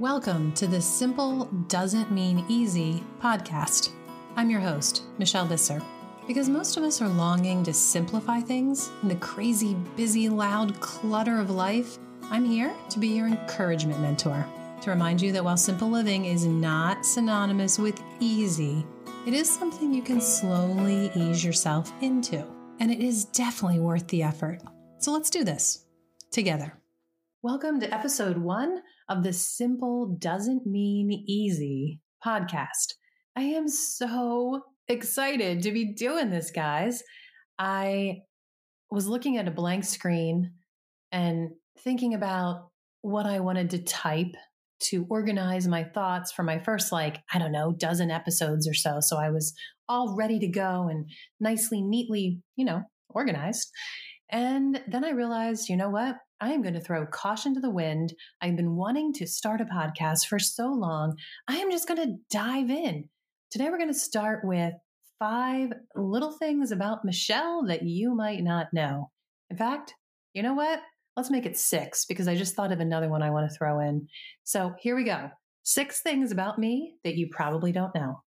Welcome to the Simple Doesn't Mean Easy podcast. I'm your host, Michelle Visser. Because most of us are longing to simplify things in the crazy, busy, loud clutter of life, I'm here to be your encouragement mentor. To remind you that while simple living is not synonymous with easy, it is something you can slowly ease yourself into. And it is definitely worth the effort. So let's do this together. Welcome to episode one of the Simple Doesn't Mean Easy podcast. I am so excited to be doing this, guys. I was looking at a blank screen and thinking about what I wanted to type to organize my thoughts for my first, like, I don't know, dozen episodes or so. So I was all ready to go and nicely, neatly, you know, organized. And then I realized, you know what? I am going to throw caution to the wind. I've been wanting to start a podcast for so long. I am just going to dive in. Today, we're going to start with five little things about Michelle that you might not know. In fact, you know what? Let's make it six because I just thought of another one I want to throw in. So here we go. Six things about me that you probably don't know.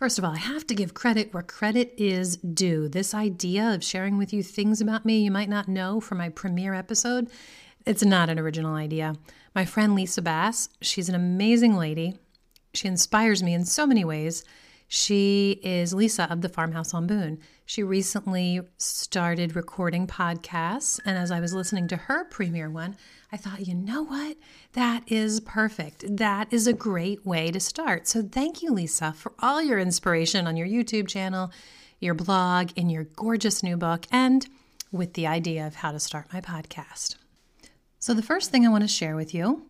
First of all, I have to give credit where credit is due. This idea of sharing with you things about me you might not know from my premiere episode, it's not an original idea. My friend Lisa Bass, she's an amazing lady. She inspires me in so many ways. She is Lisa of the Farmhouse on Boone. She recently started recording podcasts, and as I was listening to her premiere one, I thought, you know what? That is perfect. That is a great way to start. So thank you, Lisa, for all your inspiration on your YouTube channel, your blog, and your gorgeous new book, and with the idea of how to start my podcast. So, the first thing I want to share with you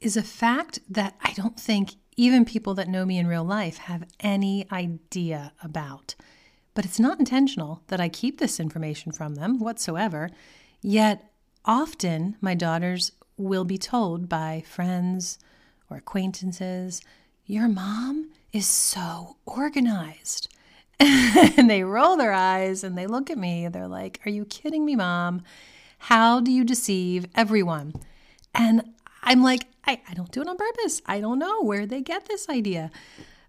is a fact that I don't think even people that know me in real life have any idea about. But it's not intentional that I keep this information from them whatsoever. Yet Often, my daughters will be told by friends or acquaintances, Your mom is so organized. and they roll their eyes and they look at me. They're like, Are you kidding me, mom? How do you deceive everyone? And I'm like, I, I don't do it on purpose. I don't know where they get this idea.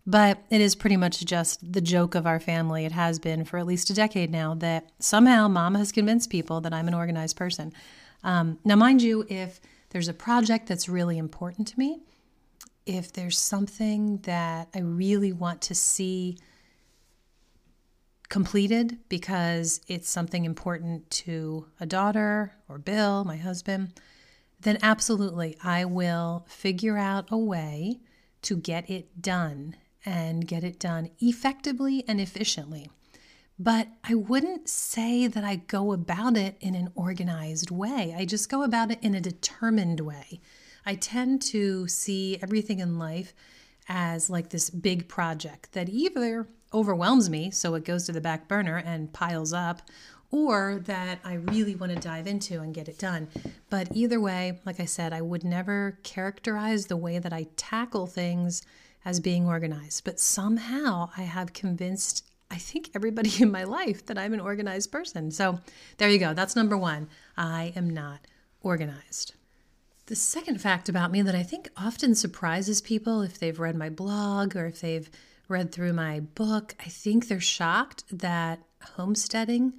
But it is pretty much just the joke of our family. It has been for at least a decade now that somehow mom has convinced people that I'm an organized person. Um, now, mind you, if there's a project that's really important to me, if there's something that I really want to see completed because it's something important to a daughter or Bill, my husband, then absolutely I will figure out a way to get it done and get it done effectively and efficiently but I wouldn't say that I go about it in an organized way. I just go about it in a determined way. I tend to see everything in life as like this big project that either overwhelms me, so it goes to the back burner and piles up, or that I really want to dive into and get it done. But either way, like I said, I would never characterize the way that I tackle things as being organized. But somehow I have convinced I think everybody in my life that I'm an organized person. So there you go. That's number one. I am not organized. The second fact about me that I think often surprises people if they've read my blog or if they've read through my book, I think they're shocked that homesteading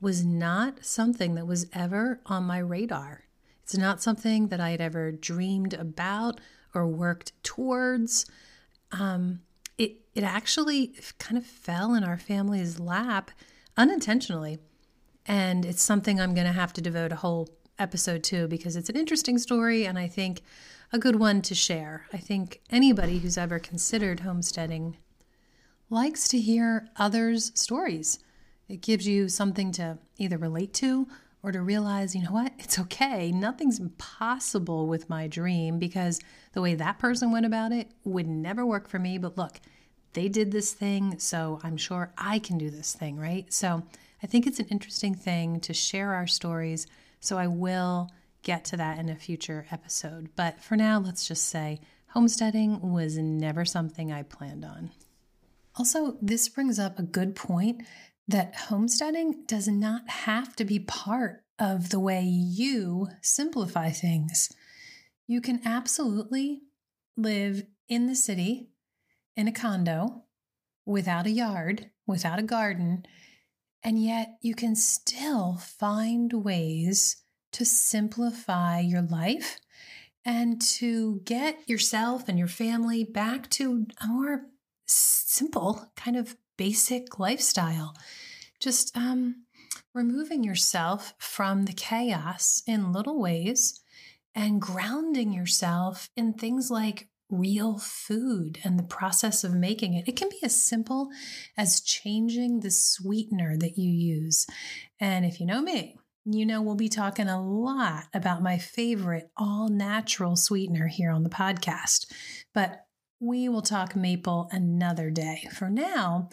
was not something that was ever on my radar. It's not something that I had ever dreamed about or worked towards. Um, it it actually kind of fell in our family's lap unintentionally. And it's something I'm going to have to devote a whole episode to because it's an interesting story and I think a good one to share. I think anybody who's ever considered homesteading likes to hear others' stories. It gives you something to either relate to or to realize, you know what, it's okay. Nothing's impossible with my dream because the way that person went about it would never work for me. But look, they did this thing, so I'm sure I can do this thing, right? So I think it's an interesting thing to share our stories. So I will get to that in a future episode. But for now, let's just say homesteading was never something I planned on. Also, this brings up a good point that homesteading does not have to be part of the way you simplify things. You can absolutely live in the city in a condo without a yard, without a garden, and yet you can still find ways to simplify your life and to get yourself and your family back to a more simple, kind of basic lifestyle. Just um, removing yourself from the chaos in little ways and grounding yourself in things like real food and the process of making it. It can be as simple as changing the sweetener that you use. And if you know me, you know we'll be talking a lot about my favorite all natural sweetener here on the podcast. But we will talk maple another day. For now,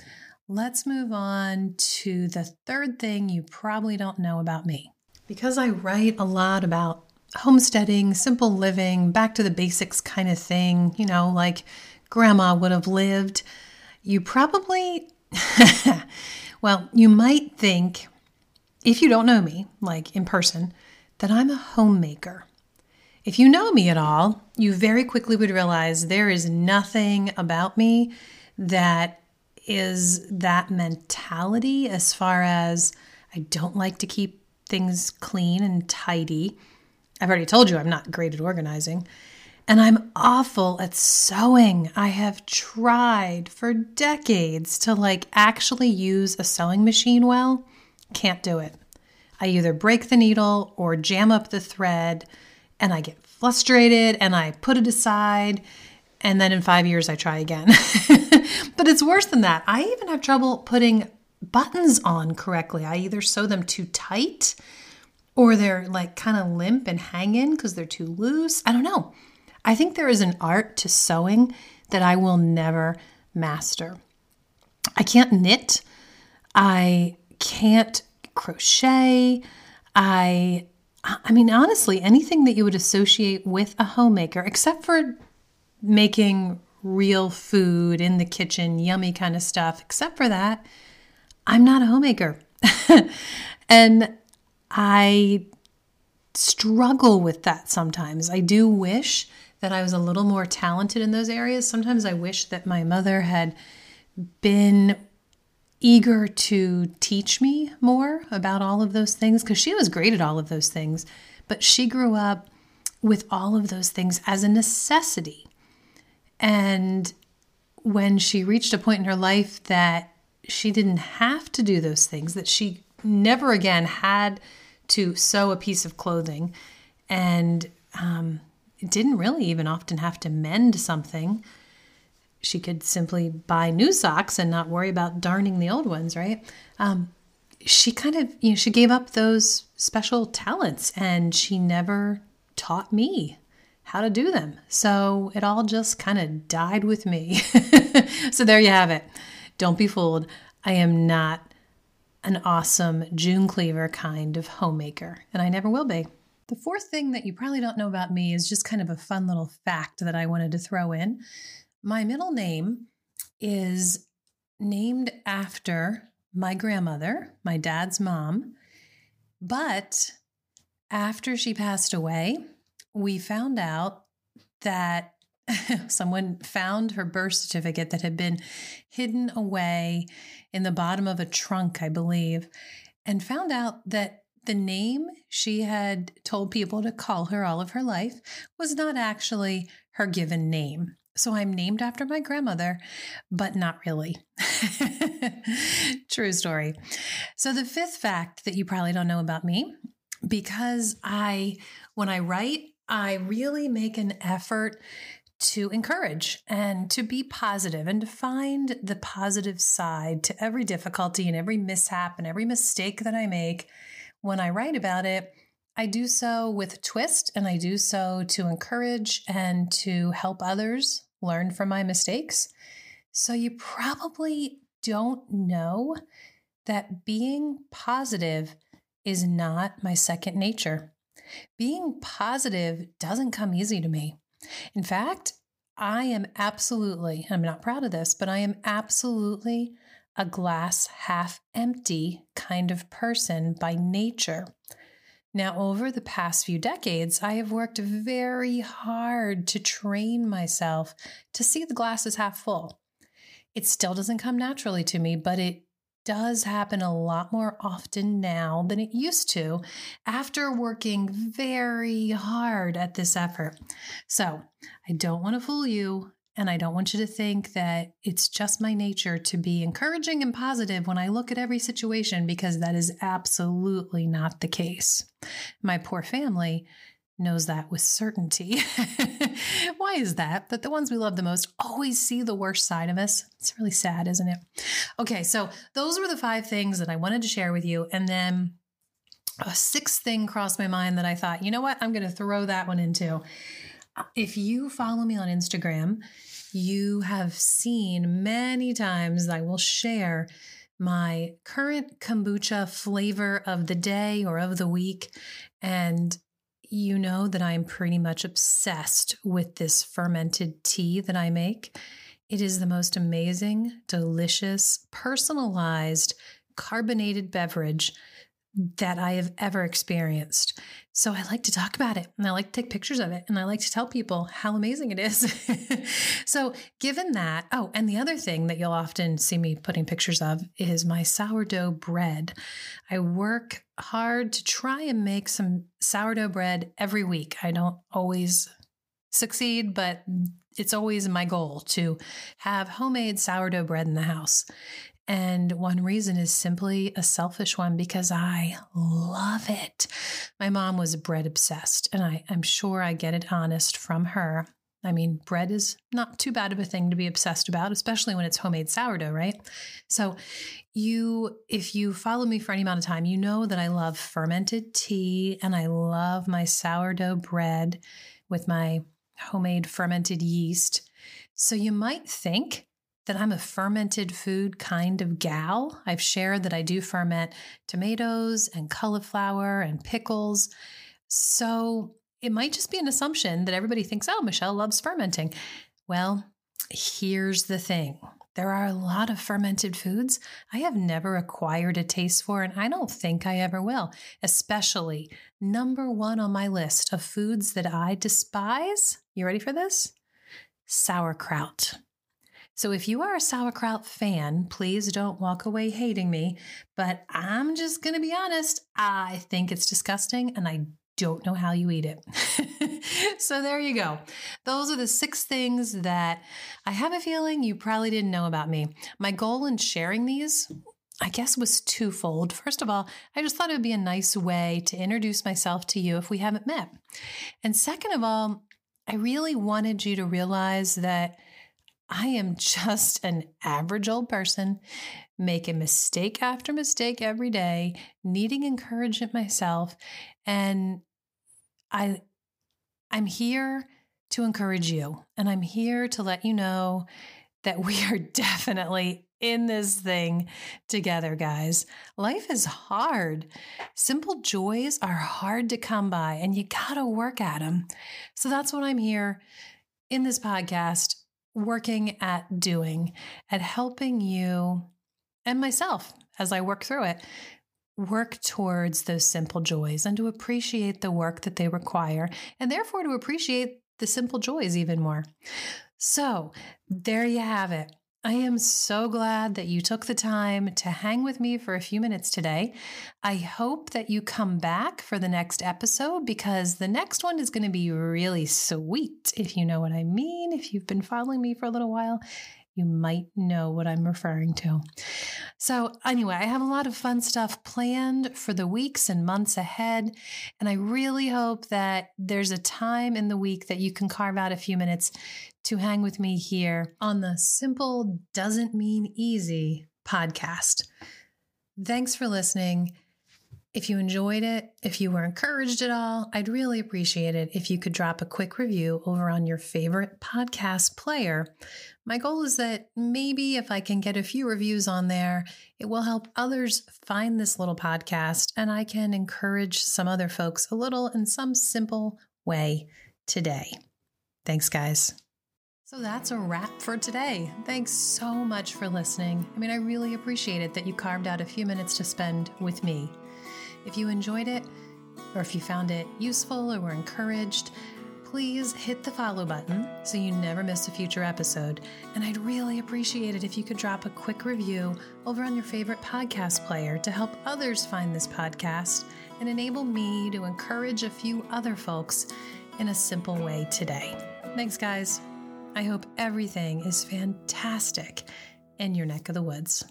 let's move on to the third thing you probably don't know about me. Because I write a lot about homesteading, simple living, back to the basics kind of thing, you know, like grandma would have lived, you probably, well, you might think, if you don't know me, like in person, that I'm a homemaker. If you know me at all, you very quickly would realize there is nothing about me that is that mentality as far as I don't like to keep things clean and tidy. I've already told you I'm not great at organizing. And I'm awful at sewing. I have tried for decades to like actually use a sewing machine well. Can't do it. I either break the needle or jam up the thread and I get frustrated and I put it aside. And then in five years, I try again. but it's worse than that. I even have trouble putting buttons on correctly. I either sew them too tight or they're like kind of limp and hanging because they're too loose. I don't know. I think there is an art to sewing that I will never master. I can't knit. I can't crochet. I I mean honestly, anything that you would associate with a homemaker except for making real food in the kitchen, yummy kind of stuff. Except for that, I'm not a homemaker. and I struggle with that sometimes. I do wish that I was a little more talented in those areas. Sometimes I wish that my mother had been eager to teach me more about all of those things because she was great at all of those things. But she grew up with all of those things as a necessity. And when she reached a point in her life that she didn't have to do those things, that she never again had to sew a piece of clothing and um, didn't really even often have to mend something. She could simply buy new socks and not worry about darning the old ones, right? Um, she kind of, you know, she gave up those special talents and she never taught me how to do them. So it all just kind of died with me. so there you have it. Don't be fooled. I am not an awesome June Cleaver kind of homemaker, and I never will be. The fourth thing that you probably don't know about me is just kind of a fun little fact that I wanted to throw in. My middle name is named after my grandmother, my dad's mom, but after she passed away, we found out that someone found her birth certificate that had been hidden away in the bottom of a trunk, I believe, and found out that the name she had told people to call her all of her life was not actually her given name. So I'm named after my grandmother, but not really. True story. So, the fifth fact that you probably don't know about me, because I, when I write, I really make an effort to encourage and to be positive and to find the positive side to every difficulty and every mishap and every mistake that I make. When I write about it, I do so with a twist and I do so to encourage and to help others learn from my mistakes. So you probably don't know that being positive is not my second nature. Being positive doesn't come easy to me. In fact, I am absolutely, I'm not proud of this, but I am absolutely a glass half empty kind of person by nature. Now, over the past few decades, I have worked very hard to train myself to see the glass as half full. It still doesn't come naturally to me, but it does happen a lot more often now than it used to after working very hard at this effort. So, I don't want to fool you. And I don't want you to think that it's just my nature to be encouraging and positive when I look at every situation, because that is absolutely not the case. My poor family knows that with certainty. Why is that? That the ones we love the most always see the worst side of us. It's really sad, isn't it? Okay, so those were the five things that I wanted to share with you. And then a sixth thing crossed my mind that I thought, you know what? I'm going to throw that one into. If you follow me on Instagram, you have seen many times I will share my current kombucha flavor of the day or of the week. And you know that I'm pretty much obsessed with this fermented tea that I make. It is the most amazing, delicious, personalized, carbonated beverage that I have ever experienced. So I like to talk about it and I like to take pictures of it and I like to tell people how amazing it is. so, given that, oh, and the other thing that you'll often see me putting pictures of is my sourdough bread. I work hard to try and make some sourdough bread every week. I don't always succeed, but it's always my goal to have homemade sourdough bread in the house. And one reason is simply a selfish one because I love it. My mom was bread obsessed, and I, I'm sure I get it honest from her. I mean, bread is not too bad of a thing to be obsessed about, especially when it's homemade sourdough, right? So, you, if you follow me for any amount of time, you know that I love fermented tea and I love my sourdough bread with my homemade fermented yeast. So, you might think that I'm a fermented food kind of gal. I've shared that I do ferment tomatoes and cauliflower and pickles. So it might just be an assumption that everybody thinks, oh, Michelle loves fermenting. Well, here's the thing there are a lot of fermented foods I have never acquired a taste for, and I don't think I ever will, especially number one on my list of foods that I despise. You ready for this? Sauerkraut. So if you are a sauerkraut fan, please don't walk away hating me. But I'm just going to be honest, I think it's disgusting and I don't know how you eat it. so there you go. Those are the six things that I have a feeling you probably didn't know about me. My goal in sharing these I guess was twofold. First of all, I just thought it would be a nice way to introduce myself to you if we haven't met. And second of all, I really wanted you to realize that I am just an average old person making mistake after mistake every day, needing encouragement myself, and I I'm here to encourage you and I'm here to let you know that we are definitely in this thing together, guys. Life is hard. Simple joys are hard to come by and you got to work at them. So that's what I'm here in this podcast working at doing, at helping you and myself as I work through it, work towards those simple joys and to appreciate the work that they require, and therefore to appreciate the simple joys even more. So, there you have it. I am so glad that you took the time to hang with me for a few minutes today. I hope that you come back for the next episode because the next one is going to be really sweet, if you know what I mean. If you've been following me for a little while, you might know what I'm referring to. So, anyway, I have a lot of fun stuff planned for the weeks and months ahead. And I really hope that there's a time in the week that you can carve out a few minutes to hang with me here on the Simple Doesn't Mean Easy podcast. Thanks for listening. If you enjoyed it, if you were encouraged at all, I'd really appreciate it if you could drop a quick review over on your favorite podcast player. My goal is that maybe if I can get a few reviews on there, it will help others find this little podcast and I can encourage some other folks a little in some simple way today. Thanks, guys. So that's a wrap for today. Thanks so much for listening. I mean, I really appreciate it that you carved out a few minutes to spend with me. If you enjoyed it, or if you found it useful or were encouraged, please hit the follow button so you never miss a future episode. And I'd really appreciate it if you could drop a quick review over on your favorite podcast player to help others find this podcast and enable me to encourage a few other folks in a simple way today. Thanks, guys. I hope everything is fantastic in your neck of the woods.